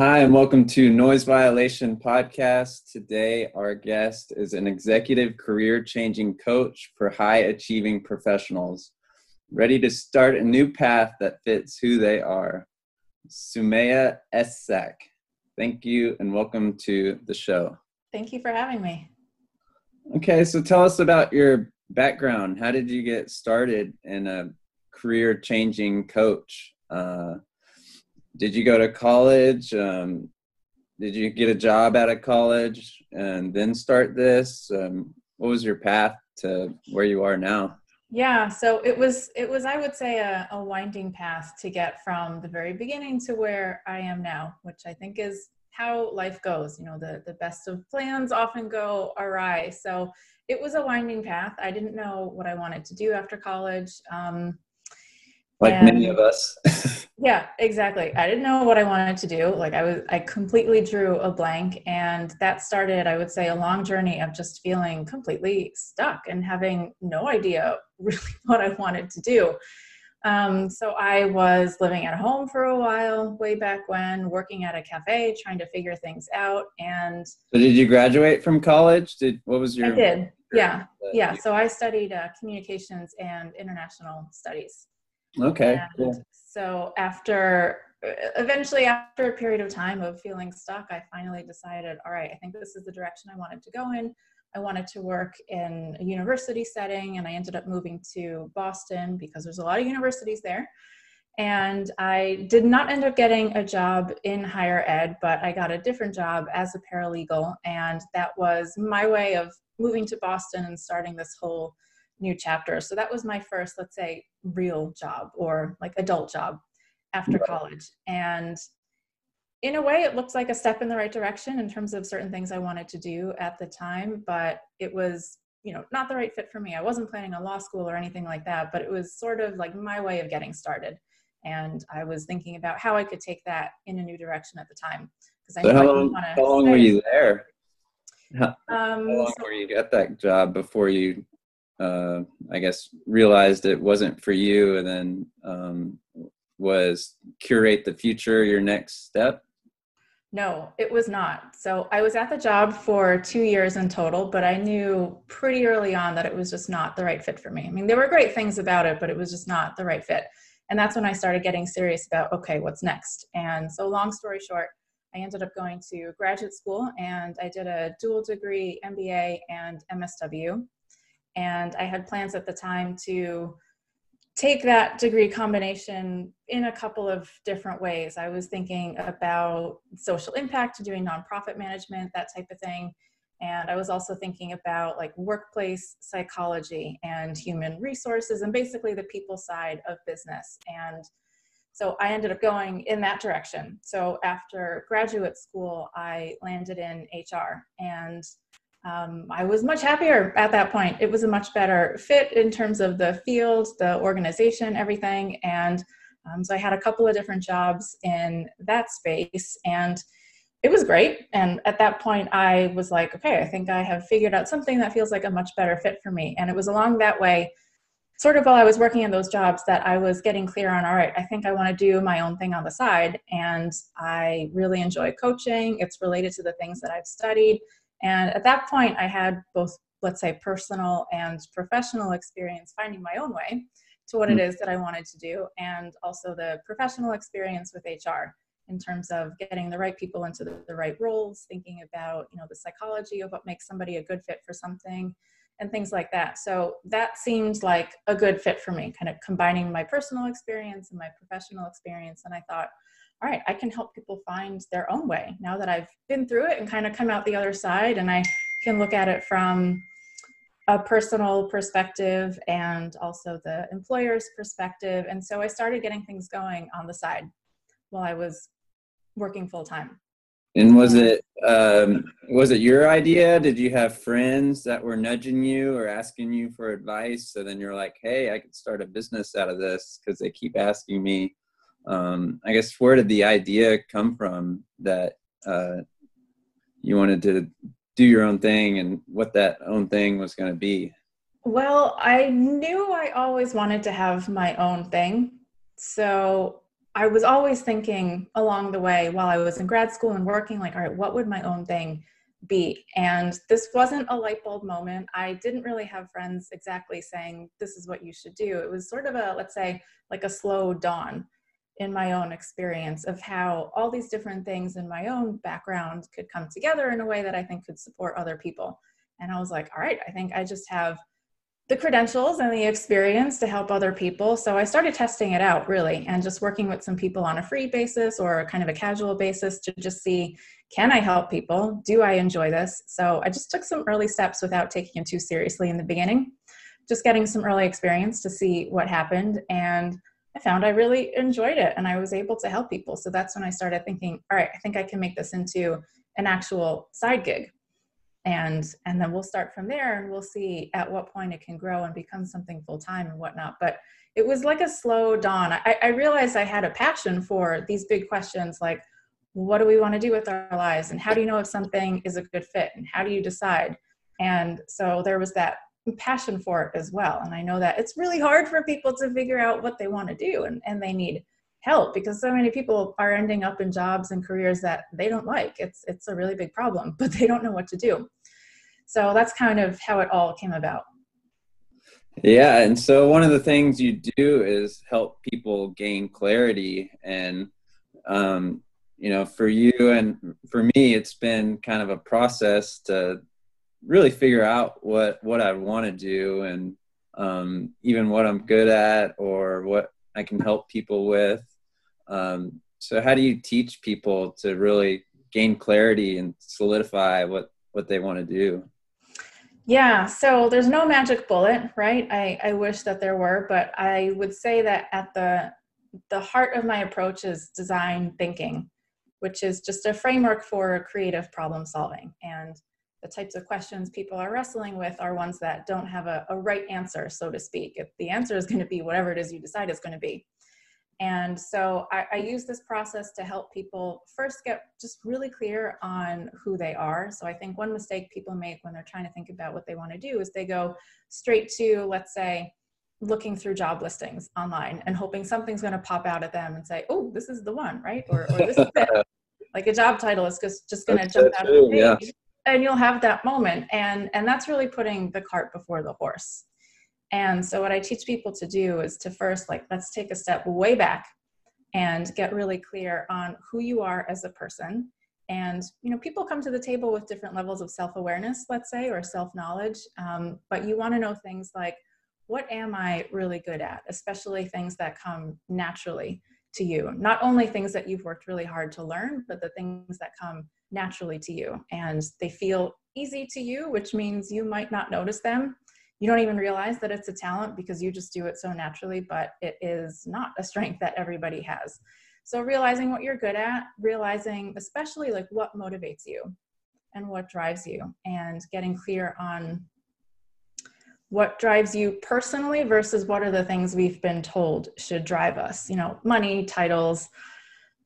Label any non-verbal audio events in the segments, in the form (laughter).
Hi, and welcome to Noiz Viol8ion Podcast. Today, our guest is an executive career changing coach for high achieving professionals, ready to start a new path that fits who they are. Sumayya Essack. Thank you, and welcome to the show. Thank you for having me. Okay, so tell us about your background. How did you get started in a career changing coach? Uh, did you go to college? Um, did you get a job out of college and then start this? Um, what was your path to where you are now? Yeah, so it was it was I would say a, a winding path to get from the very beginning to where I am now, which I think is how life goes. You know, the the best of plans often go awry. So it was a winding path. I didn't know what I wanted to do after college. Um, like many of us. (laughs) yeah, exactly. I didn't know what I wanted to do. Like I was, I completely drew a blank, and that started, I would say, a long journey of just feeling completely stuck and having no idea (laughs) really what I wanted to do. Um, so I was living at home for a while, way back when, working at a cafe, trying to figure things out. And so, did you graduate from college? Did what was your? I did. Yeah, yeah. So I studied uh, communications and international studies. Okay, cool. So after uh, eventually after a period of time of feeling stuck, I finally decided, all right, I think this is the direction I wanted to go in. I wanted to work in a university setting and I ended up moving to Boston because there's a lot of universities there. And I did not end up getting a job in higher ed, but I got a different job as a paralegal. And that was my way of moving to Boston and starting this whole new chapter. So that was my first, let's say, real job or like adult job after college. And in a way, it looks like a step in the right direction in terms of certain things I wanted to do at the time, but it was, you know, not the right fit for me. I wasn't planning on law school or anything like that, but it was sort of like my way of getting started. And I was thinking about how I could take that in a new direction at the time. Because I so how long, how long were you there? How, um, how long so, were you at that job before you uh, I guess, realized it wasn't for you, and then um, was curate the future your next step? No, it was not. So I was at the job for two years in total, but I knew pretty early on that it was just not the right fit for me. I mean, there were great things about it, but it was just not the right fit. And that's when I started getting serious about, okay, what's next? And so, long story short, I ended up going to graduate school and I did a dual degree MBA and MSW. And I had plans at the time to take that degree combination in a couple of different ways. I was thinking about social impact, doing nonprofit management, that type of thing. And I was also thinking about like workplace psychology and human resources and basically the people side of business. And so I ended up going in that direction. So after graduate school, I landed in HR and um, I was much happier at that point. It was a much better fit in terms of the field, the organization, everything. And um, so I had a couple of different jobs in that space and it was great. And at that point, I was like, okay, I think I have figured out something that feels like a much better fit for me. And it was along that way, sort of while I was working in those jobs, that I was getting clear on, all right, I think I want to do my own thing on the side. And I really enjoy coaching. It's related to the things that I've studied. And at that point, I had both, let's say, personal and professional experience finding my own way to what mm-hmm. it hmm. that I wanted to do, and also the professional experience with HR in terms of getting the right people into the, the right roles, thinking about you know the psychology of what makes somebody a good fit for something, and things like that. So that seemed like a good fit for me, kind of combining my personal experience and my professional experience. And I thought, all right, I can help people find their own way now that I've been through it and kind of come out the other side and I can look at it from a personal perspective and also the employer's perspective. And so I started getting things going on the side while I was working full time. And was it um, was it your idea? Did you have friends that were nudging you or asking you for advice? So then you're like, "Hey, I could start a business out of this because they keep asking me." Um, I guess where did the idea come from that uh, you wanted to do your own thing and what that own thing was going to be? Well, I knew I always wanted to have my own thing. So I was always thinking along the way while I was in grad school and working, like, all right, what would my own thing be? And this wasn't a light bulb moment. I didn't really have friends exactly saying, this is what you should do. It was sort of a, let's say, like a slow dawn in my own experience of how all these different things in my own background could come together in a way that I think could support other people. And I was like, all right, I think I just have the credentials and the experience to help other people. So I started testing it out really and just working with some people on a free basis or kind of a casual basis to just see can I help people? Do I enjoy this? So I just took some early steps without taking it too seriously in the beginning, just getting some early experience to see what happened. And I found I really enjoyed it and I was able to help people. So that's when I started thinking, all right, I think I can make this into an actual side gig. And and then we'll start from there and we'll see at what point it can grow and become something full time and whatnot. But it was like a slow dawn. I, I realized i had a passion for these big questions like what do we want to do with our lives? And how do you know if something is a good fit? And how do you decide? And so there was that passion for it as well. And i know that it's really hard for people to figure out what they want to do and, and they need help because so many people are ending up in jobs and careers that they don't like. It's it's a really big problem (laughs) but they don't know what to do. So that's kind of how it all came about. Yeah and so one of the things you do is help people gain clarity and um, you know for you and for me it's been kind of a process to really figure out what what i want to do and um, even what i'm good at or what i can help people with um, so how do you teach people to really gain clarity and solidify what what they want to do? Yeah, so there's no magic bullet, right? I, I wish that there were, but I would say that at the the heart of my approach is design thinking, which is just a framework for creative problem solving. And the types of questions people are wrestling with are ones that don't have a, a right answer, so to speak. If the answer is going to be whatever it is you decide it's going to be. And so I, I, use this process to help people first get just really clear on who they are. So I think one mistake people make when they're trying to think about what they want to do is they go straight to, let's say, looking through job listings online and hoping something's going to pop out at them and say, oh, this is the one, right? Or, or this is it. (laughs) like a job title is just, just going to jump out of the page. Yeah. And you'll have that moment. And, and that's really putting the cart before the horse. And so what I teach people to do is to first like let's take a step way back and get really clear on who you are as a person. And you know, people come to the table with different levels of self-awareness, let's say, or self-knowledge. Um, but you want to know things like, what am I really good at? Especially things that come naturally to you. Not only things that you've worked really hard to learn, but the things that come naturally to you and they feel easy to you, which means you might not notice them you don't even realize that it's a talent because you just do it so naturally, but it is not a strength that everybody has. So realizing what you're good at, realizing especially like what motivates you and what drives you and getting clear on what drives you personally versus what are the things we've been told should drive us, you know, money, titles,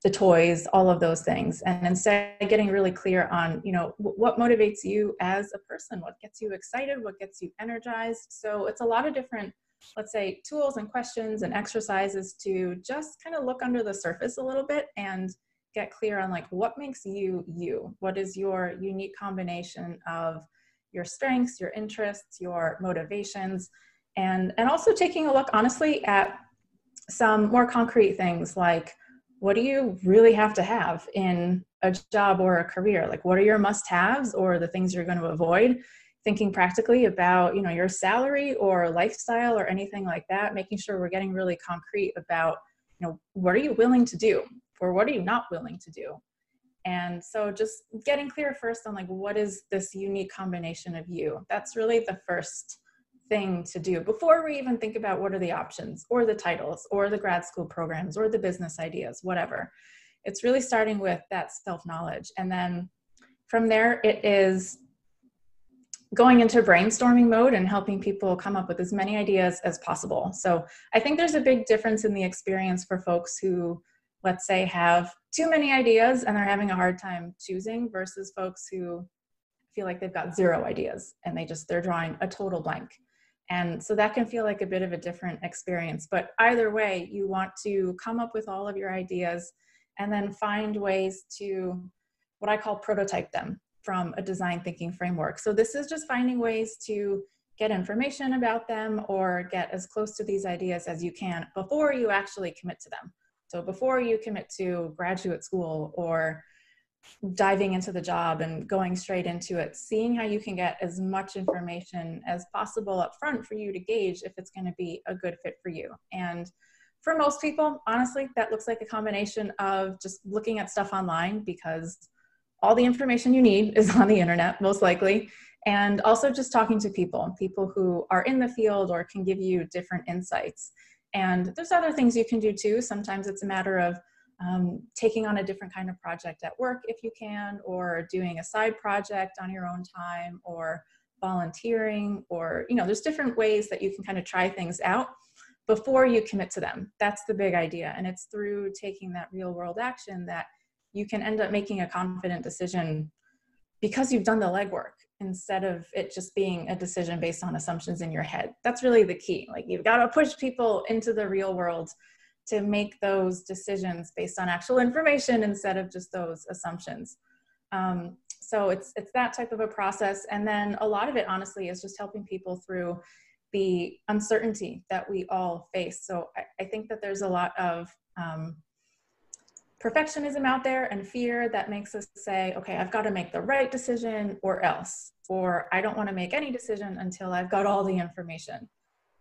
the toys, all of those things. And instead getting really clear on, you know, what motivates you as a person, what gets you excited, what gets you energized. So it's a lot of different, let's say, tools and questions and exercises to just kind of look under the surface a little bit and get clear on like what makes you you? What is your unique combination of your strengths, your interests, your motivations, and and also taking a look honestly at some more concrete things like what do you really have to have in a job or a career? Like what are your must haves or the things you're going to avoid? Thinking practically about you know your salary or lifestyle or anything like that making sure we're getting really concrete about you know what are you willing to do or what are you not willing to do? And so just getting clear first on like what is this unique combination of you? That's really the first thing to do before we even think about what are the options or the titles or the grad school programs or the business ideas, whatever. It's really starting with that self knowledge. And then from there, it is going into brainstorming mode and helping people come up with as many ideas as possible. So I think there's a big difference in the experience for folks who, let's say, have too many ideas and they're having a hard time choosing versus folks who feel like they've got zero ideas and they just they're drawing a total blank And so that can feel like a bit of a different experience. But either way, you want to come up with all of your ideas and then find ways to what I call prototype them from a design thinking framework. So this is just finding ways to get information about them or get as close to these ideas as you can before you actually commit to them. So before you commit to graduate school or diving into the job and going straight into it, seeing how you can get as much information as possible up front for you to gauge if it's going to be a good fit for you. And for most people, honestly, that looks like a combination of just looking at stuff online because all the information you need is on the internet, most likely, and also just talking to people, people who are in the field or can give you different insights. And there's other things you can do too. Sometimes it's a matter of um, taking on a different kind of project at work if you can, or doing a side project on your own time, or volunteering, or, you know, there's different ways that you can kind of try things out before you commit to them. That's the big idea. And it's through taking that real world action that you can end up making a confident decision because you've done the legwork instead of it just being a decision based on assumptions in your head. That's really the key. Like you've got to push people into the real world to make those decisions based on actual information instead of just those assumptions. Um, so it's it's that type of a process, and then a lot of it, honestly, is just helping people through the uncertainty that we all face. So I, I think that there's a lot of um, perfectionism out there and fear that makes us say, okay, I've got to make the right decision or else, or I don't want to make any decision until I've got all the information.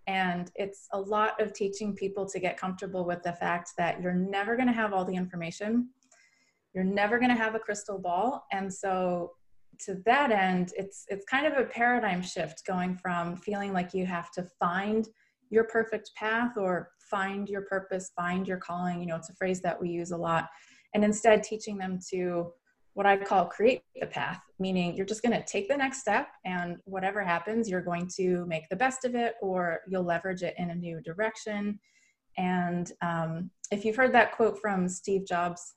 And it's a lot of teaching people to get comfortable with the fact that you're never going to have all the information. You're never going to have a crystal ball. And so to that end, it's it's kind of a paradigm shift going from feeling like you have to find your perfect path or find your purpose, find your calling. You know, it's a phrase that we use a lot. And instead teaching them to what I call create the path, meaning you're just going to take the next step and whatever happens, you're going to make the best of it or you'll leverage it in a new direction. And um, if you've heard that quote from Steve Jobs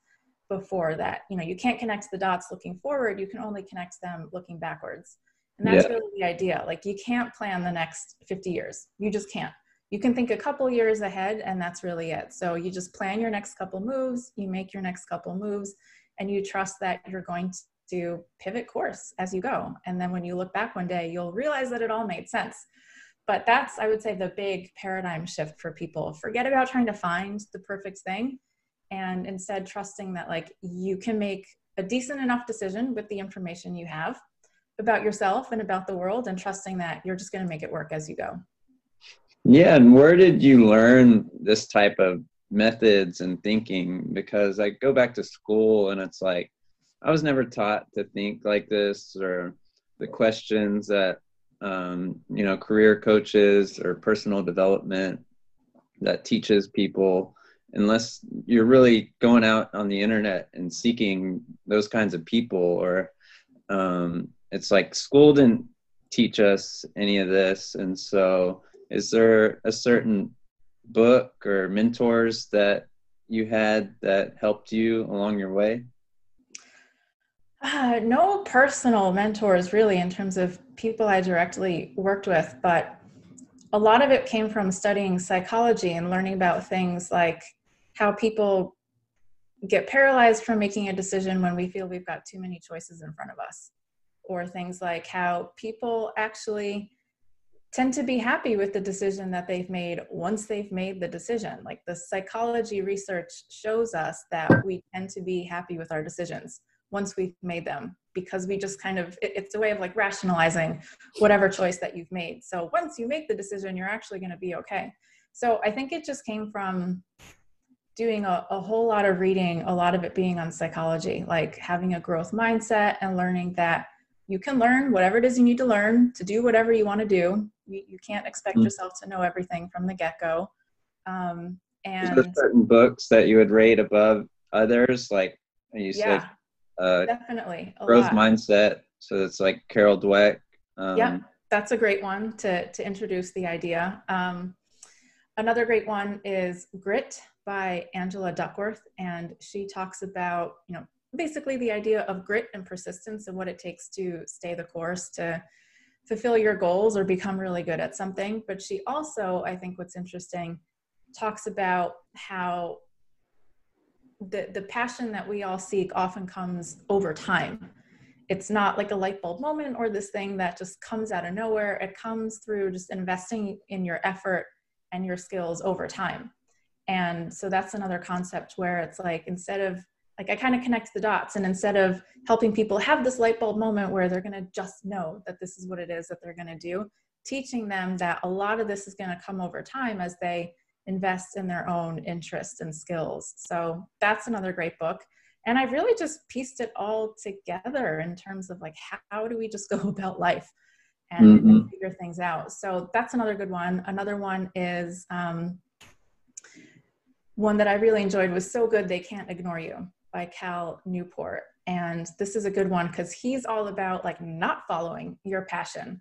before, that you know you can't connect the dots looking forward, you can only connect them looking backwards. And that's yeah. really the idea. Like you can't plan the next 50 years. You just can't. You can think a couple years ahead, and that's really it. So you just plan your next couple moves, you make your next couple moves, and you trust that you're going to pivot course as you go. And then when you look back one day, you'll realize that it all made sense. But that's, I would say, the big paradigm shift for people. Forget about trying to find the perfect thing and instead trusting that like you can make a decent enough decision with the information you have about yourself and about the world and trusting that you're just going to make it work as you go. Yeah, and where did you learn this type of methods and thinking because I go back to school and it's like I was never taught to think like this or the questions that um, you know career coaches or personal development that teaches people unless you're really going out on the internet and seeking those kinds of people or um, it's like school didn't teach us any of this. And so is there a certain book or mentors that you had that helped you along your way? Uh, no personal mentors really in terms of people I directly worked with, but a lot of it came from studying psychology and learning about things like how people get paralyzed from making a decision when we feel we've got too many choices in front of us, or things like how people actually tend to be happy with the decision that they've made once they've made the decision. Like the psychology research shows us that we tend to be happy with our decisions once we've made them because we just kind of, it's a way of like rationalizing whatever choice that you've made. So once you make the decision, you're actually going to be okay. So I think it just came from doing a, a whole lot of reading, a lot of it being on psychology, like having a growth mindset and learning that you can learn whatever it is you need to learn to do whatever you want to do you, you can't expect mm. yourself to know everything from the get-go um, and there certain books that you would rate above others like you yeah, said uh, definitely growth lot. mindset so it's like carol dweck um, yeah that's a great one to to introduce the idea um, another great one is grit by angela duckworth and she talks about you know basically the idea of grit and persistence and what it takes to stay the course to fulfill your goals or become really good at something. But she also, I think what's interesting, talks about how the, the passion that we all seek often comes over time. It's not like a light bulb moment or this thing that just comes out of nowhere. It comes through just investing in your effort and your skills over time. And so that's another concept where it's like instead of like I kind of connect the dots and instead of helping people have this light bulb moment where they're going to just know that this is what it is that they're going to do, teaching them that a lot of this is going to come over time as they invest in their own interests and skills. So that's another great book. And I've really just pieced it all together in terms of like how do we just (laughs) go about life and, mm-hmm. and figure things out. So that's another good one. Another one is um, one that I really enjoyed was So Good They Can't Ignore You by Cal Newport. And this is a good one because he's all about like not following your passion.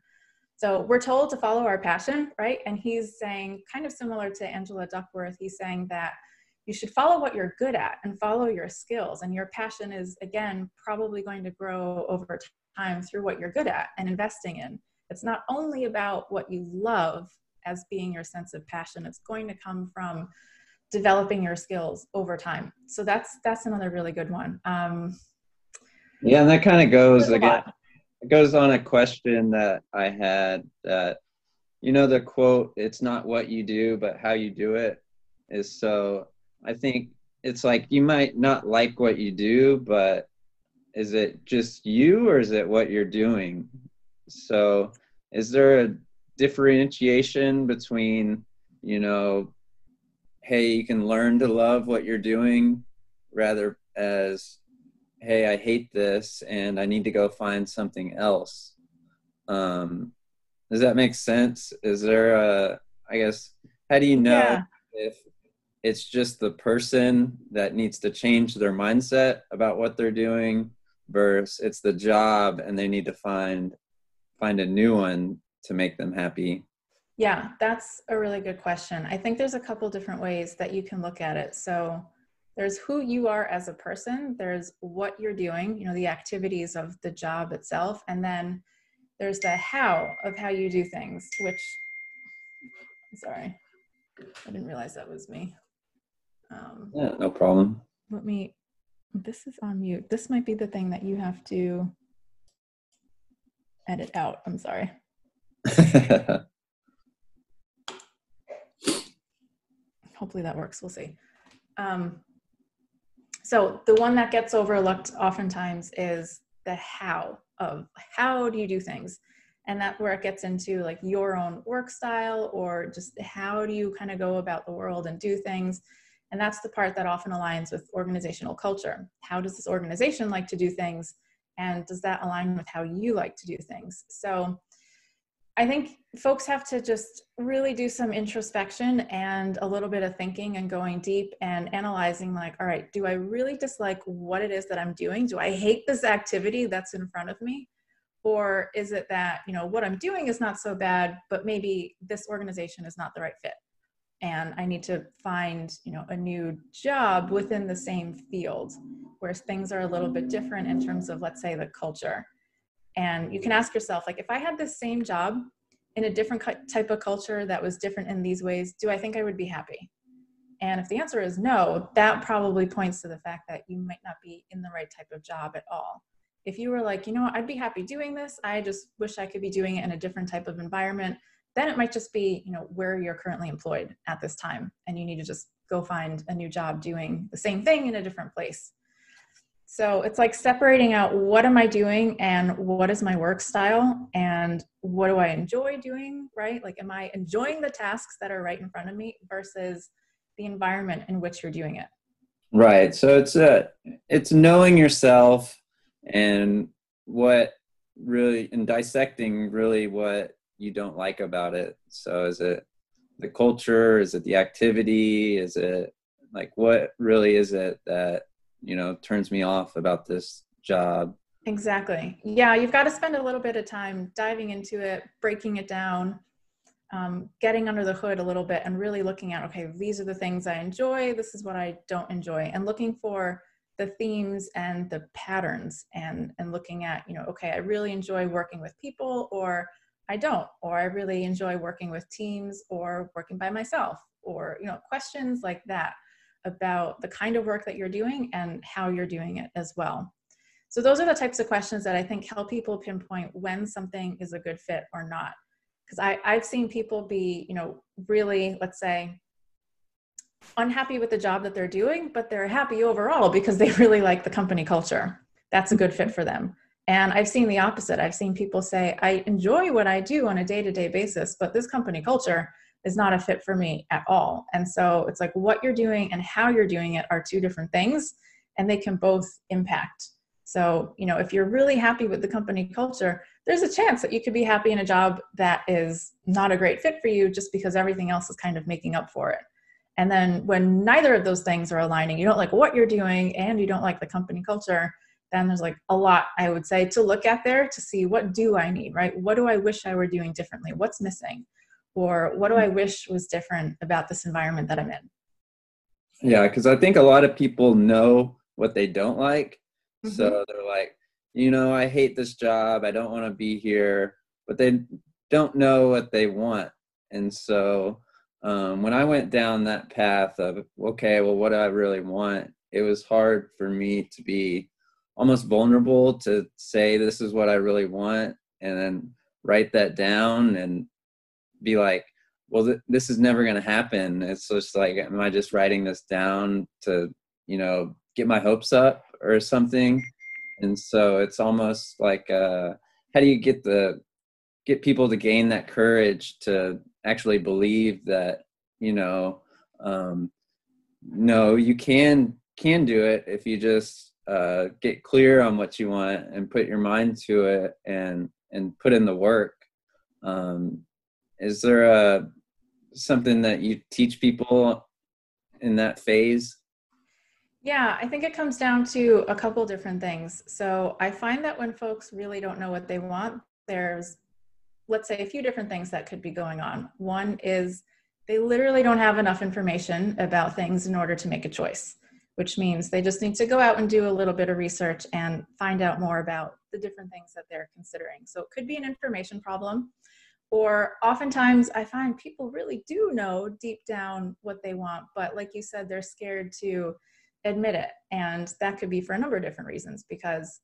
So we're told to follow our passion, right? And he's saying, kind of similar to Angela Duckworth, he's saying that you should follow what you're good at and follow your skills. And your passion is, again, probably going to grow over time through what you're good at and investing in. It's not only about what you love as being your sense of passion, it's going to come from developing your skills over time. So that's that's another really good one. Um, yeah, and that kind of goes again. It goes on a question that I had that you know the quote it's not what you do but how you do it is so I think it's like you might not like what you do but is it just you or is it what you're doing? So is there a differentiation between you know hey, you can learn to love what you're doing rather as, hey, I hate this and I need to go find something else. Um, does that make sense? Is there a, I guess, how do you know yeah. if it's just the person that needs to change their mindset about what they're doing versus it's the job and they need to find find a new one to make them happy yeah, that's a really good question. I think there's a couple different ways that you can look at it. So there's who you are as a person, there's what you're doing, you know, the activities of the job itself, and then there's the how of how you do things, which sorry, I didn't realize that was me. Um, yeah, no problem. Let me, this is on mute. This might be the thing that you have to edit out. I'm sorry. (laughs) hopefully that works. We'll see. Um, so the one that gets overlooked oftentimes is the how of how do you do things? And that where it gets into like your own work style or just how do you kind of go about the world and do things? And that's the part that often aligns with organizational culture. How does this organization like to do things? And does that align with how you like to do things? So I think folks have to just really do some introspection and a little bit of thinking and going deep and analyzing like all right do i really dislike what it is that i'm doing? Do i hate this activity that's in front of me? Or is it that you know what i'm doing is not so bad but maybe this organization is not the right fit? And i need to find you know a new job within the same field where things are a little bit different in terms of let's say the culture and you can ask yourself, like, if I had the same job in a different type of culture that was different in these ways, do I think I would be happy? And if the answer is no, that probably points to the fact that you might not be in the right type of job at all. If you were like, you know, I'd be happy doing this, I just wish I could be doing it in a different type of environment, then it might just be, you know, where you're currently employed at this time. And you need to just go find a new job doing the same thing in a different place. So it's like separating out what am I doing and what is my work style and what do I enjoy doing, right? Like, am I enjoying the tasks that are right in front of me versus the environment in which you're doing it? Right. So it's a, it's knowing yourself and what really, and dissecting really what you don't like about it. So is it the culture? Is it the activity? Is it like what really is it that you know turns me off about this job. Exactly. Yeah you've got to spend a little bit of time diving into it breaking it down um, getting under the hood a little bit and really looking at okay these are the things i enjoy this is what i don't enjoy and looking for the themes and the patterns and and looking at you know okay i really enjoy working with people or I don't, or I really enjoy working with teams or working by myself, or you know, questions like that about the kind of work that you're doing and how you're doing it as well. So those are the types of questions that I think help people pinpoint when something is a good fit or not. Because I've seen people be, you know, really, let's say, unhappy with the job that they're doing, but they're happy overall because they (laughs) really like the company culture. That's a good fit for them. And I've seen the opposite. I've seen people say, I enjoy what I do on a day to day basis, but this company culture is not a fit for me at all. And so it's like what you're doing and how you're doing it are two different things, and they can both impact. So, you know, if you're really happy with the company culture, there's a chance that you could be happy in a job that is not a great fit for you just because everything else is kind of making up for it. And then when neither of those things are aligning, you don't like what you're doing and you don't like the company culture, then there's like a lot I would say to look at there to see what do I need, right? What do I wish I were doing differently? What's missing? Or what do I wish was different about this environment that I'm in? Yeah, because I think a lot of people know what they don't like. Mm-hmm. So they're like, you know, I hate this job. I don't want to be here. But they don't know what they want. And so um, when I went down that path of okay, well, what do I really want? It was hard for me to be almost vulnerable to say this is what I really want, and then write that down and be like, well, th- this is never going to happen. It's just like, am I just writing this down to, you know, get my hopes up or something? And so it's almost like, uh, how do you get the get people to gain that courage to actually believe that you know um, no you can can do it if you just uh, get clear on what you want and put your mind to it and and put in the work um, is there a something that you teach people in that phase yeah, I think it comes down to a couple different things. So I find that when folks really don't know what they want, there's let's say a few different things that could be going on. One is they literally don't have enough information about things in order to make a choice, which means they just need to go out and do a little bit of research and find out more about the different things that they're considering. So it could be an information problem, or oftentimes I find people really do know deep down what they want, but like you said, they're scared to admit it. And that could be for a number of different reasons because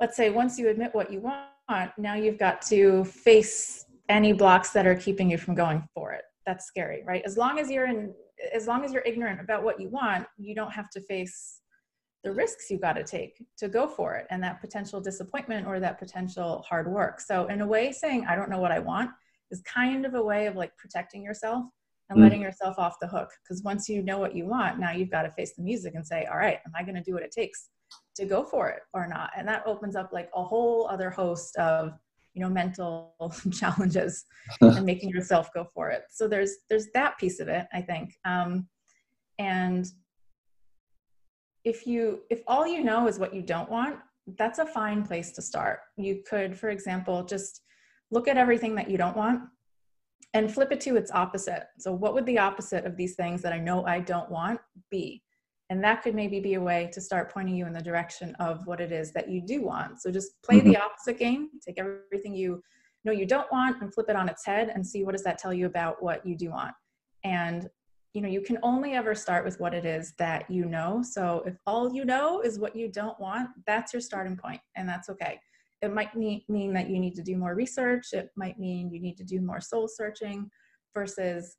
let's say once you admit what you want, now you've got to face any blocks that are keeping you from going for it. That's scary, right? As long as you're in, as long as you're ignorant about what you want, you don't have to face the risks you got to take to go for it and that potential disappointment or that potential hard work. So, in a way, saying, I don't know what I want is kind of a way of like protecting yourself and mm. letting yourself off the hook. Because once you know what you want, now you've got to face the music and say, All right, am I going to do what it takes to go for it or not and that opens up like a whole other host of you know mental (laughs) challenges (laughs) and making yourself go for it so there's there's that piece of it i think um, and if you if all you know is what you don't want that's a fine place to start. You could for example just look at everything that you don't want and flip it to its opposite. So what would the opposite of these things that i know i don't want be? And that could maybe be a way to start pointing you in the direction of what it is that you do want. So just play mm-hmm. the opposite game. Take everything you know you don't want and flip it on its head and see what does that tell you about what you do want. And you know you can only ever start with what it is that you know so if all you know is what you don't want that's your starting point and that's okay it might mean that you need to do more research it might mean you need to do more soul searching versus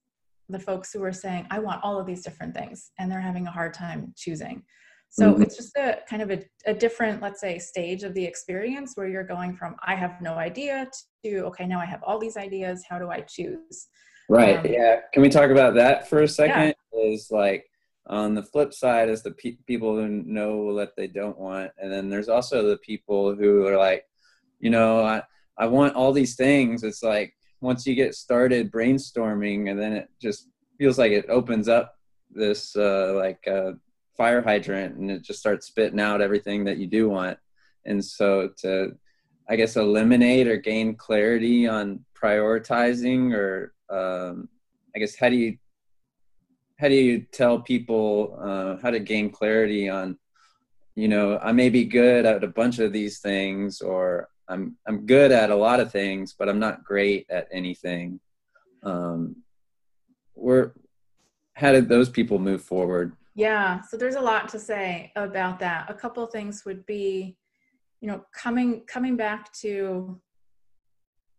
the folks who are saying, I want all of these different things, and they're having a hard time choosing. So mm-hmm. it's just a kind of a, a, different, let's say, stage of the experience where you're going from, I have no idea to, okay, now I have all these ideas. How do I choose? Right. Um, yeah. Can we talk about that for a second? Yeah. Is like on the flip side is the pe- people who know what they don't want. And then there's also the people who are like, you know, I, I want all these things. It's like, once you get started brainstorming and then it just feels like it opens up this uh, like uh, fire hydrant and it just starts spitting out everything that you do want and so to i guess eliminate or gain clarity on prioritizing or um, i guess how do you how do you tell people uh, how to gain clarity on you know i may be good at a bunch of these things or I'm I'm good at a lot of things, but I'm not great at anything. Um, where how did those people move forward? Yeah, so there's a lot to say about that. A couple things would be, you know, coming coming back to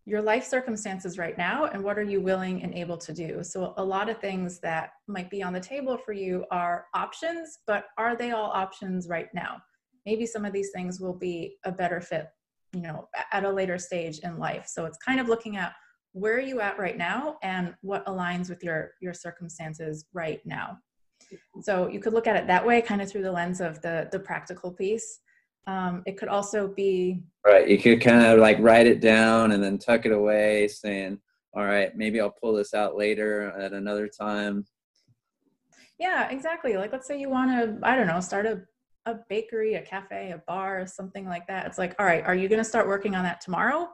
your life circumstances right now and what are you willing and able to do. So a lot of things that might be on the table for you are options, but are they all options right now? Maybe some of these things will be a better fit, you know, at a later stage in life. So it's kind of looking at where are you at right now and what aligns with your your circumstances right now so you could look at it that way kind of through the lens of the the practical piece um, it could also be right you could kind of like write it down and then tuck it away saying all right maybe i'll pull this out later at another time. Yeah exactly like let's say you want to i don't know start a, a bakery a cafe a bar something like that. It's like all right are you going to start working on that tomorrow?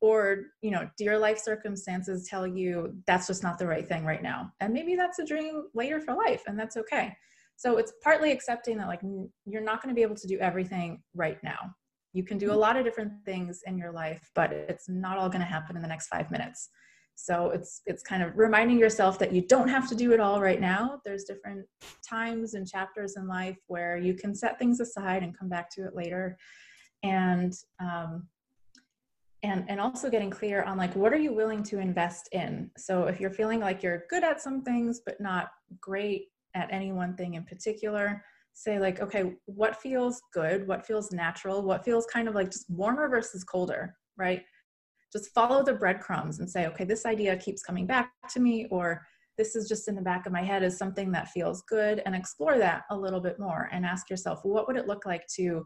Or you know do your life circumstances tell you that's just not the right thing right now? And maybe that's a dream later for life and that's okay so it's partly accepting that like you're not going to be able to do everything right now. You can do a lot of different things in your life but it's not all going to happen in the next five minutes. So it's it's kind of reminding yourself that you don't have to do it all right now. There's different times and chapters in life where you can set things aside and come back to it later. And um, and and also getting clear on like what are you willing to invest in? So if you're feeling like you're good at some things but not great at any one thing in particular say like okay what feels good? What feels natural? What feels kind of like just warmer versus colder right? Just follow the breadcrumbs and say okay this idea keeps coming back to me or this is just in the back of my head is something that feels good and explore that a little bit more and ask yourself what would it look like to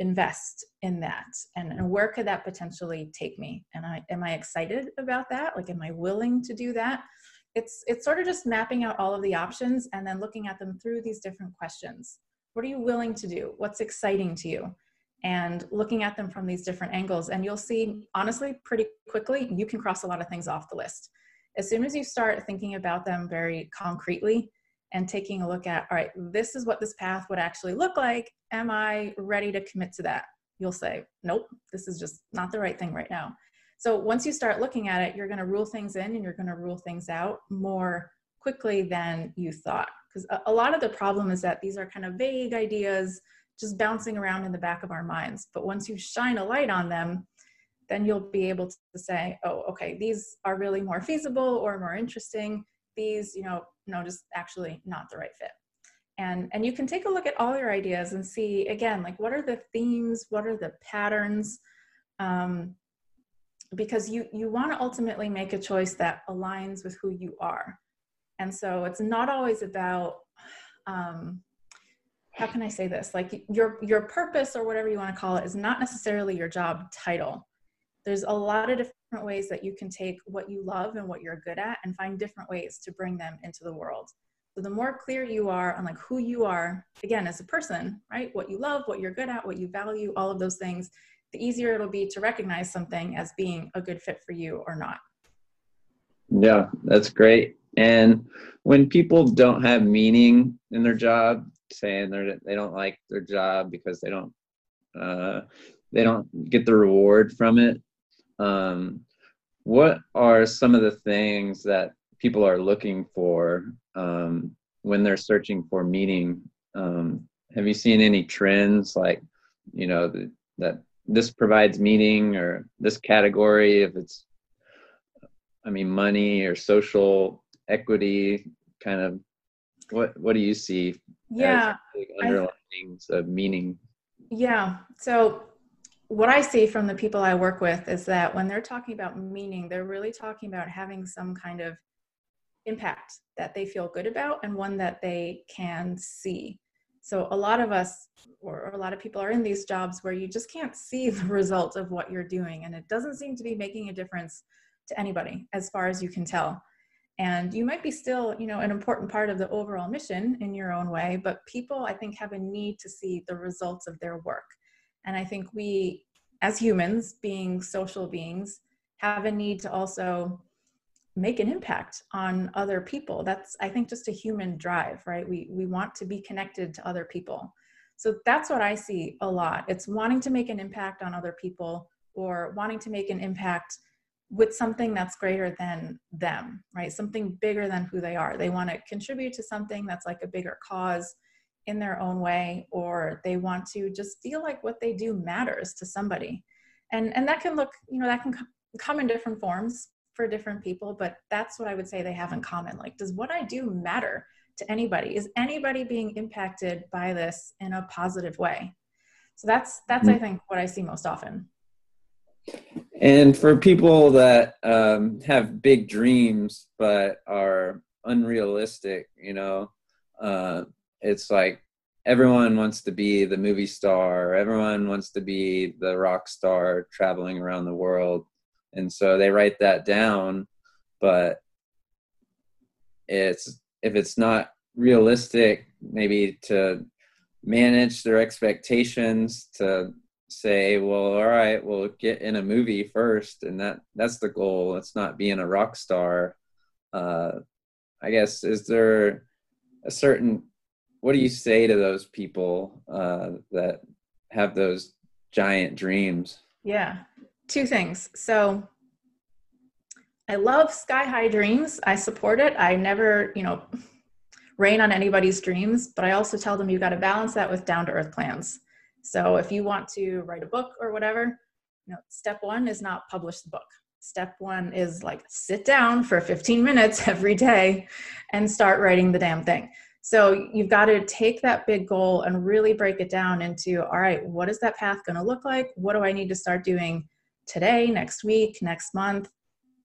invest in that? And, and, where could that potentially take me? And i am i excited about that? Like am i willing to do that it's it's sort of just mapping out all of the options and then looking at them through these different questions. What are you willing to do? What's exciting to you? And looking at them from these different angles. And you'll see honestly pretty quickly you can cross a lot of things off the list. As soon as you start thinking about them very concretely and taking a look at all right this is what this path would actually look like. Am i ready to commit to that? You'll say nope this is just not the right thing right now so once you start looking at it you're going to rule things in and you're going to rule things out more quickly than you thought. Because a, lot of the problem is that these are kind of vague ideas just bouncing around in the back of our minds. But once you shine a light on them then you'll be able to say oh okay these are really more feasible or more interesting. These you know no just actually not the right fit. And and you can take a look at all your ideas and see again like what are the themes? What are the patterns? Um, because you you want to ultimately make a choice that aligns with who you are. And so it's not always about um, how can i say this? Like your your purpose or whatever you want to call it is not necessarily your job title. There's a lot of different ways that you can take what you love and what you're good at and find different ways to bring them into the world. So the more clear you are on like who you are again as a person right? What you love what you're good at what you value all of those things the easier it'll be to recognize something as being a good fit for you or not. Yeah that's great. And when people don't have meaning in their job saying they're they don't like their job because they don't uh, they don't get the reward from it um, what are some of the things that people are looking for um, when they're searching for meaning? Um, have you seen any trends like you know the, that this provides meaning or this category if it's i mean money or social equity kind of what what do you see yeah underlyings of meaning yeah so what I see from the people I work with is that when they're talking about meaning, they're really talking about having some kind of impact that they feel good about and one that they can see. So a lot of us or a lot of people are in these jobs where you just can't see (laughs) the result of what you're doing and it doesn't seem to be making a difference to anybody as far as you can tell. And you might be still, you know, an important part of the overall mission in your own way, but people I think have a need to see the results of their work. And I think we, as humans, being social beings, have a need to also make an impact on other people. That's, I think, just a human drive, right? We, we want to be connected to other people. So that's what I see a lot. It's wanting to make an impact on other people, or wanting to make an impact with something that's greater than them, right? Something bigger than who they are. They want to contribute to something that's like a bigger cause in their own way, or they want to just feel like what they do matters to somebody. And, and that can look, you know, that can come in different forms for different people, but that's what I would say they have in common. Like, does what I do matter to anybody? Is anybody being impacted by this in a positive way? So that's that's mm-hmm. I think what I see most often. And for people that um, have big dreams but are unrealistic, you know, uh, it's like everyone wants to be the movie star, everyone wants to be the rock star traveling around the world. And so they write that down, but it's if it's not realistic, maybe to manage their expectations to say well all right we'll get in a movie first. And that that's the goal. It's not being a rock star. Uh i guess is there a certain what do you say to those people uh that have those giant dreams? Yeah two things so i love sky high dreams i support it i never you know rain on anybody's dreams but i also tell them you got to balance that with down to earth plans so if you want to write a book or whatever, you know, step one is not publish the book. Step one is like sit down for 15 (laughs) minutes every day and start writing the damn thing. So you've got to take that big goal and really break it down into all right, what is that path going to look like? What do I need to start doing today, next week, next month?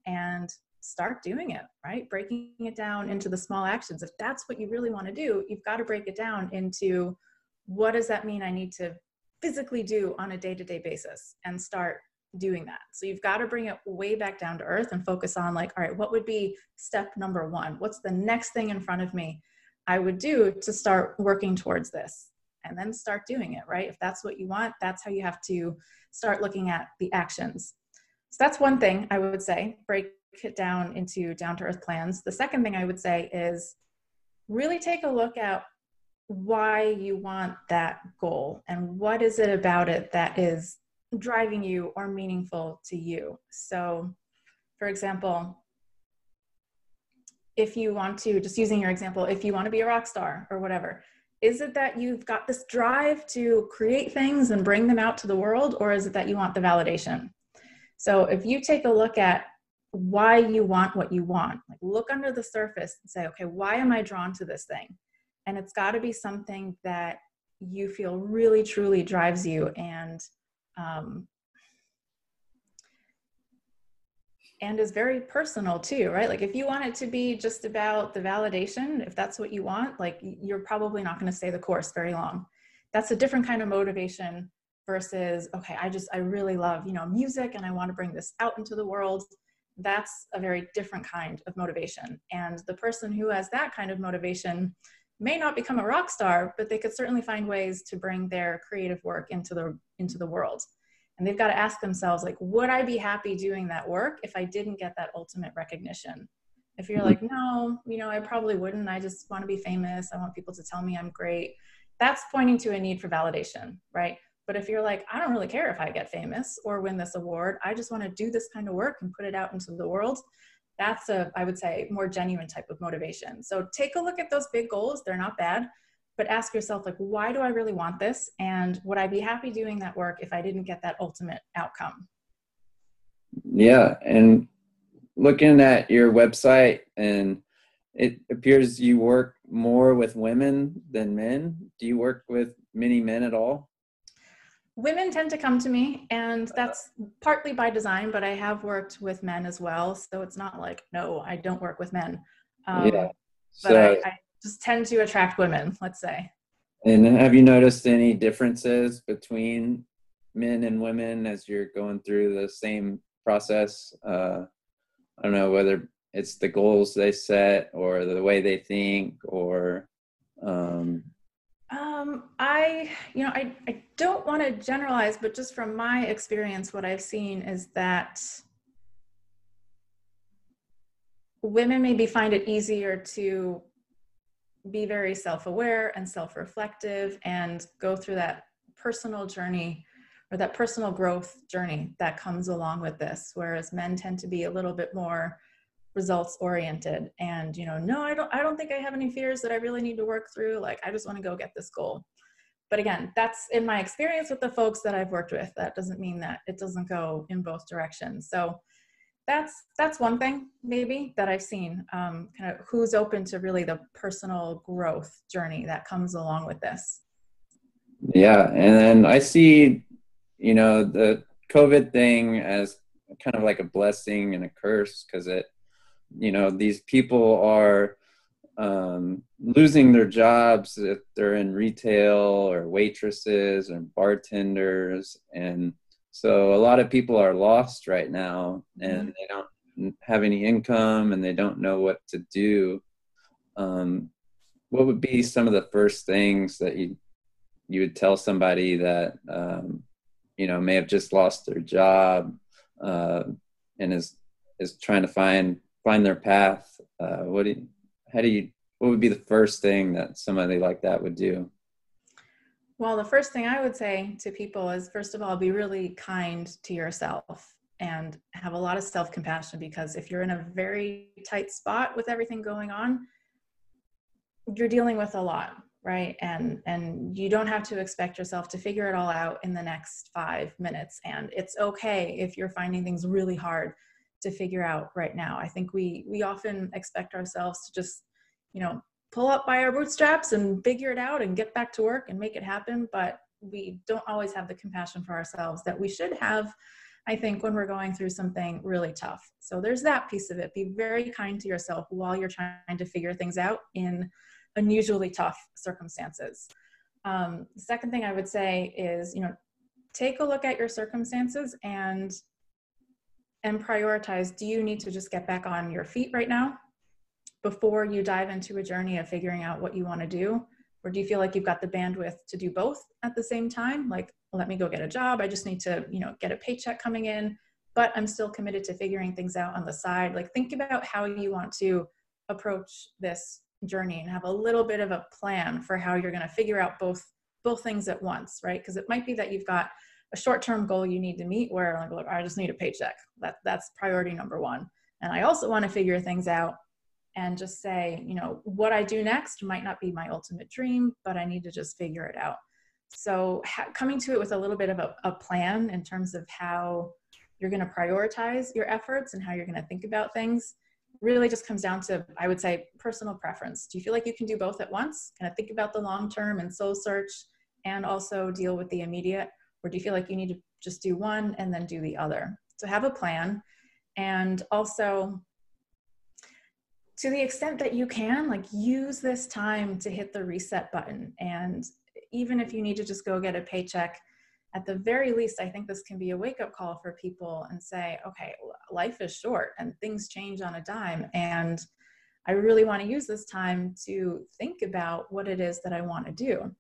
And start doing it, right? Breaking it down into the small actions. If that's what you really want to do, you've got to break it down into what does that mean I need to physically do on a day to day basis and start doing that. So you've got to bring it way back down to earth and focus on, like, all right, what would be step number one? What's the next thing in front of me I would do to start working towards this? And then start doing it, right? If that's what you want, that's how you have to start looking at the actions. So that's one thing I would say break it down into down to earth plans. The second thing I would say is really take a look at why you want that goal and what is it about it that is driving you or meaningful to you. So, for example, if you want to, just using your example, if you want to be a rock star or whatever, is it that you've got this drive to create things and bring them out to the world, or is it that you want the validation? So, if you take a look at why you want what you want, like look under the surface and say, okay, why am I drawn to this thing? and it's got to be something that you feel really truly drives you and um, and is very personal too right? Like if you want it to be just about the validation if that's what you want like you're probably not going to stay the course very long. That's a different kind of motivation versus okay i just i really love you know music and i want to bring this out into the world. That's a very different kind of motivation. And the person who has that kind of motivation may not become a rock star, but they could certainly find ways to bring their creative work into the into the world. And they've got to ask themselves, like, would I be happy doing that work if I didn't get that ultimate recognition? If you're mm-hmm. like, no, you know, I probably wouldn't. I just want to be famous. I want people to tell me I'm great. That's pointing to a need for validation, right? But if you're like, I don't really care if I get famous or win this award, I just want to do this kind of work and put it out into the world, that's a i would say more genuine type of motivation so take a look at those big goals they're not bad but ask yourself like why do i really want this? And would i be happy doing that work if i didn't get that ultimate outcome? Yeah and looking at your website and it appears you work more with women than men. Do you work with many men at all? Women tend to come to me and that's partly by design but i have worked with men as well. So it's not like no i don't work with men. Um, yeah. so, but I, I, just tend to attract women let's say. And have you noticed any differences between men and women as you're going through the same process? Uh, i don't know whether it's the goals they set or the way they think or um, um, I, you know, I, I don't want to generalize, but just from my experience, what I've seen is that women maybe find it easier to be very self aware and self reflective and go through that personal journey or that personal growth journey that comes along with this whereas men tend to be a little bit more results oriented and you know no i don't i don't think i have any fears that i really need to work through like i just want to go get this goal. But again that's in my experience with the folks that i've worked with that doesn't mean that it doesn't go in both directions. So that's that's one thing maybe that i've seen um, kind of who's open to really the personal growth journey that comes along with this. Yeah and then i see you know the covid thing as kind of like a blessing and a curse because it you know these people are um, losing their jobs if they're in retail or waitresses and bartenders and so a lot of people are lost right now and mm-hmm. they don't have any income and they don't know what to do. Um, what would be some of the first things that you you would tell somebody that um, you know may have just lost their job uh, and is is trying to find find their path? Uh, what do you, how do you what would be the first thing that somebody like that would do well the first thing i would say to people is first of all be really kind to yourself and have a lot of self-compassion because if you're in a very tight spot with everything going on you're dealing with a lot right? And and you don't have to expect yourself to figure it all out in the next 5 minutes. And it's okay if you're finding things really hard to figure out right now. I think we we often expect ourselves to just you know pull up by our bootstraps and figure it out and get back to work and make it happen but we don't always have the compassion for ourselves that we should have i think when we're going through something really tough. So there's that piece of it. Be very kind to yourself while you're trying to figure things out in unusually tough circumstances. Um, the second thing i would say is you know take a look at your circumstances and and prioritize do you need to just get back on your feet right now before you dive into a journey of figuring out what you want to do? Or do you feel like you've got the bandwidth to do both at the same time? Like let me go get a job. I just need to you know get a paycheck coming in. But i'm still committed to figuring things out on the side. Like think about how you want to approach this journey and have a little bit of a plan for how you're going to figure out both both things at once right? Because it might be that you've got a short-term goal you need to meet where like look i just need a paycheck. That that's priority number one. And i also want to figure things out and just say you know what i do next might not be my ultimate dream but i need to just figure it out. So ha- coming to it with a little bit of a, a plan in terms of how you're going to prioritize your efforts and how you're going to think about things really just comes down to i would say personal preference. Do you feel like you can do both at once? Kind of think about the long term and soul search and also deal with the immediate or do you feel like you need to just do one and then do the other? So have a plan. And also to the extent that you can like use this time to hit the reset button. And even if you need to just go get a paycheck at the very least i think this can be a wake up call for people and say okay life is short and things change on a dime and i really want to use this time to think about what it is that i want to do.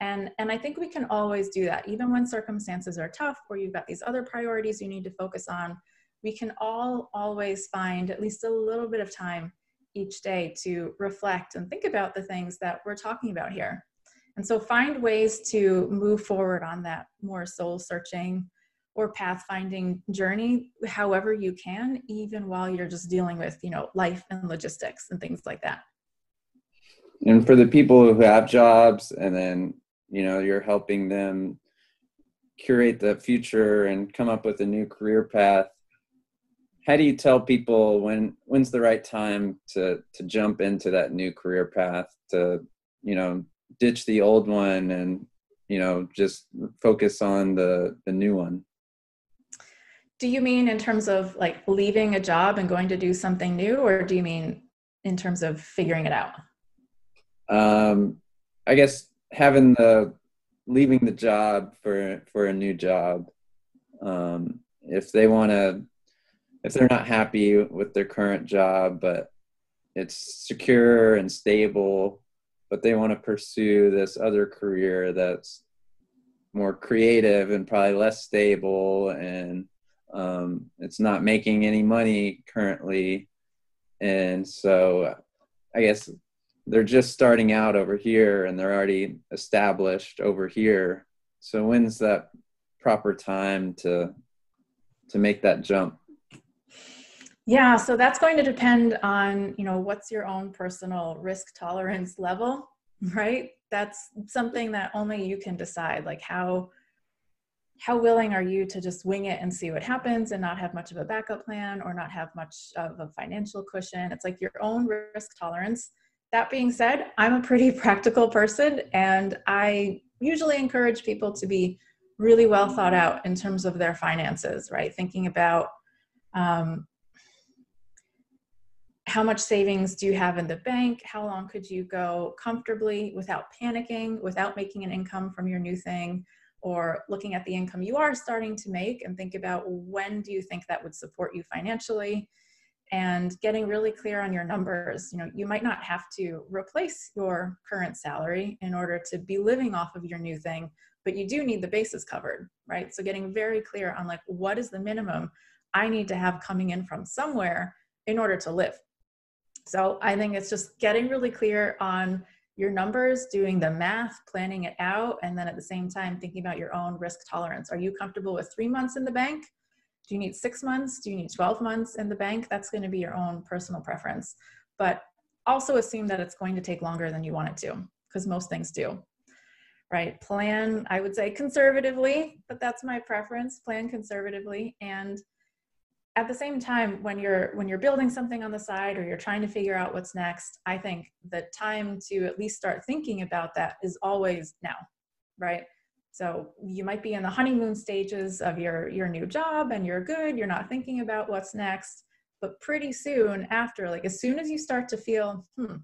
And and i think we can always do that. Even when circumstances are tough or you've got these other priorities you need to focus on we can all always find at least a little bit of time each day to reflect and think about the things that we're talking about here. And so find ways to move forward on that more soul searching or pathfinding journey however you can even while you're just dealing with you know life and logistics and things like that. And for the people who have jobs and then you know you're helping them curate the future and come up with a new career path how do you tell people when when's the right time to to jump into that new career path to you know ditch the old one and you know just focus on the the new one? Do you mean in terms of like leaving a job and going to do something new or do you mean in terms of figuring it out? Um i guess having the leaving the job for for a new job um, if they want to if they're not happy with their current job but it's secure and stable but they want to pursue this other career that's more creative and probably less stable and um, it's not making any money currently and so i guess they're just starting out over here and they're already established over here. So when's that proper time to to make that jump? Yeah, so that's going to depend on, you know, what's your own personal risk tolerance level, right? That's something that only you can decide like how how willing are you to just wing it and see what happens and not have much of a backup plan or not have much of a financial cushion? It's like your own risk tolerance. That being said, I'm a pretty (laughs) practical person and I usually encourage people to be really well thought out in terms of their finances, right? Thinking about um, how much savings do you have in the bank? How long could you go comfortably without panicking, without making an income from your new thing? Or looking at the income you are starting to make and think about when do you think that would support you financially? and getting really clear on your numbers. You know, you might not have to replace your current salary in order to be living off of your new thing, but you do need the bases covered, right? So getting very clear on like what is the minimum I need to have coming in from somewhere in order to live. So I think it's just getting really clear on your numbers, doing the math, planning it out, and then at the same time thinking about your own risk tolerance. Are you comfortable with three months in the bank? Do you need six months? Do you need 12 months in the bank? That's going to be your own personal preference. But also assume that it's going to take longer than you want it to, because most things do right? Plan, I would say conservatively, but that's my preference, plan conservatively. And at the same time, when you're when you're building something on the side or you're trying to figure out what's next, I think the time to at least start thinking about that is always now, right? So you might be in the honeymoon stages of your your new job and you're good, you're not thinking about what's next, but pretty soon after, like as soon as you start to feel, hmm,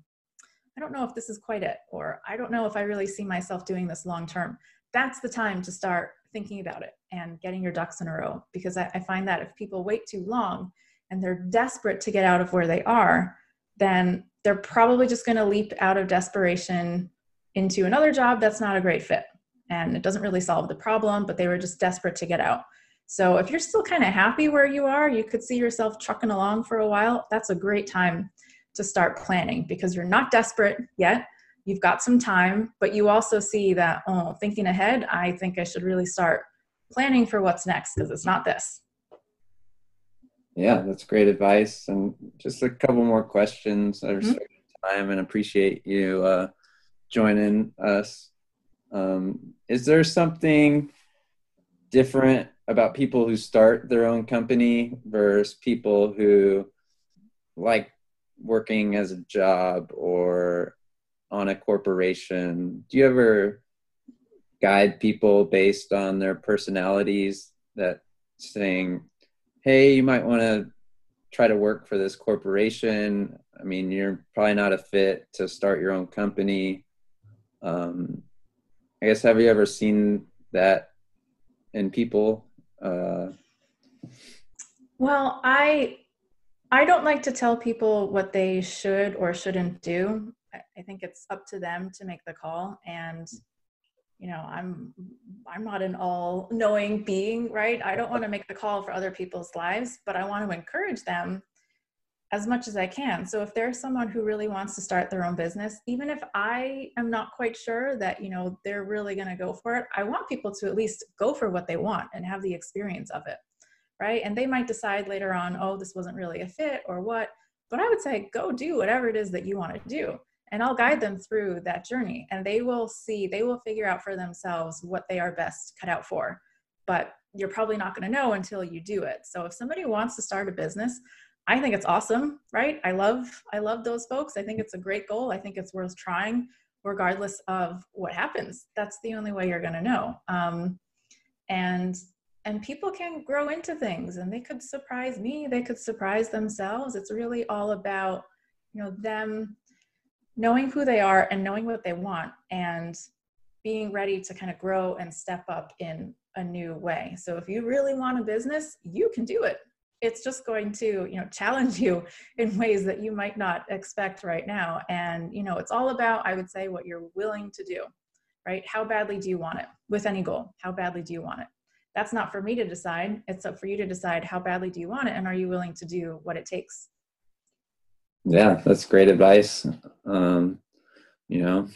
I don't know if this is quite it, or I don't know if I really see myself doing this long term. That's the time to start thinking about it and getting your ducks in a row. Because I, I find that if people wait too long and they're desperate to get out of where they are, then they're probably just going to leap out of desperation into another job that's not a great fit. And it doesn't really solve the problem, but they were just desperate to get out. So if you're still kind of happy where you are, you could see yourself trucking along for a while, that's a great time to start planning because you're not desperate yet. You've got some time, but you also see that, oh, thinking ahead, I think I should really start planning for what's next because it's not this. Yeah, that's great advice. And just a couple more questions. I mm-hmm. time and appreciate you uh, joining us. Um, is there something different about people who start their own company versus people who like working as a job or on a corporation, do you ever guide people based on their personalities that saying, hey, you might want to try to work for this corporation? I mean, you're probably not a fit to start your own company. Um, I guess, have you ever seen that in people? Uh, well, I I don't like to tell people what they should or shouldn't do. I think it's up to them to make the call and you know i'm i'm not an all knowing being right i don't want to make the call for other people's lives but i want to encourage them as much as i can so if there's someone who really wants to start their own business even if i am not quite sure that you know they're really going to go for it i want people to at least go for what they want and have the experience of it right? And they might decide later on, oh, this wasn't really a fit or what. But I would say, go do whatever it is that you want to do. And I'll guide them through that journey. And they will see, they will figure out for themselves what they are best cut out for. But you're probably not going to know until you do it. So if somebody wants to start a business, I think it's awesome, right? I love I love those folks. I think it's a great goal. I think it's worth trying regardless of what happens. That's the only way you're going to know. Um, and and people can grow into things and they could surprise me they could surprise themselves it's really all about you know them knowing who they are and knowing what they want and being ready to kind of grow and step up in a new way. So if you really want a business you can do it. It's just going to you know challenge (laughs) you in ways that you might not expect right now. And you know it's all about i would say what you're willing to do right? How badly do you want it? With any goal how badly do you want it? That's not for me to decide. It's up for you to decide how badly do you want it and are you willing to do what it takes yeah that's great advice um, you know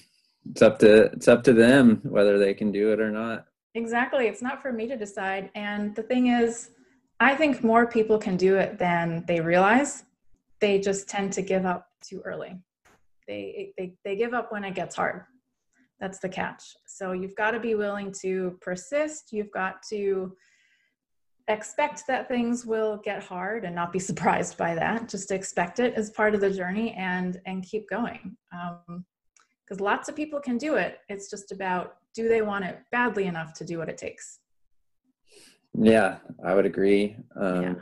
it's up to it's up to them whether they can do it or not Exactly. It's not for me to decide. And the thing is, I think more people can do it than they realize. They just tend to give up too early. They, they, they give up when it gets hard. That's the catch. So you've got to be willing to persist. You've got to expect that things will get hard and not be (laughs) surprised by that. Just expect it as part of the journey and and keep going. Because um, lots of people can do it. It's just about do they want it badly enough to do what it takes. Yeah, I would agree. Um, yeah.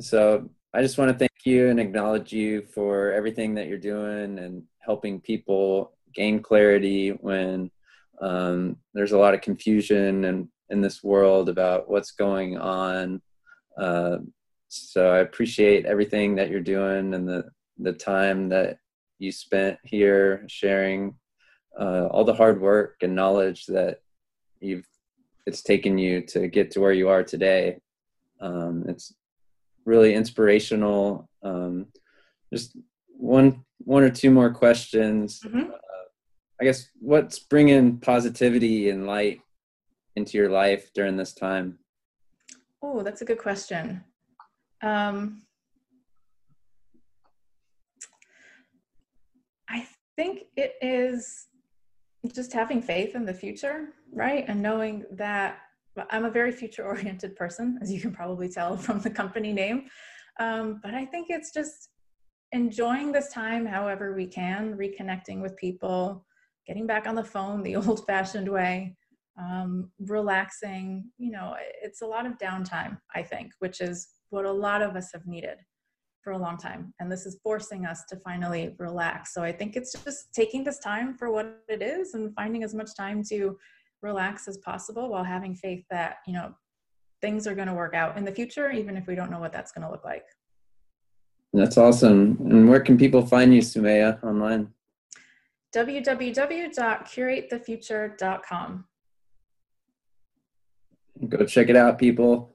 So I just want to thank you and acknowledge you for everything that you're doing and helping people gain clarity when um, there's a lot of confusion and in this world about what's going on. Uh, so I appreciate everything that you're doing and the the time that you spent here sharing uh, all the hard work and knowledge that you've it's taken you to get to where you are today. Um, it's really inspirational. Um, just one one or two more questions. Mm-hmm. Uh, I guess what's bringing positivity and light into your life during this time? Oh, that's a good question. Um, I think it is just having faith in the future, right? And knowing that I'm a very future oriented person, as you can probably tell from the company name. Um, but I think it's just enjoying this time however we can, reconnecting with people, getting back on the phone the (laughs) old fashioned way, um, relaxing. You know, it's a lot of downtime, I think, which is what a lot of us have needed for a long time. And this is forcing us to finally relax. So I think it's just taking this time for what it is and finding as much time to relax as possible while having faith that, you know, things are going to work out in the future, even if we don't know what that's going to look like. That's awesome. And where can people find you, Sumayya, online? www.curatethefuture.com. Go check it out, people.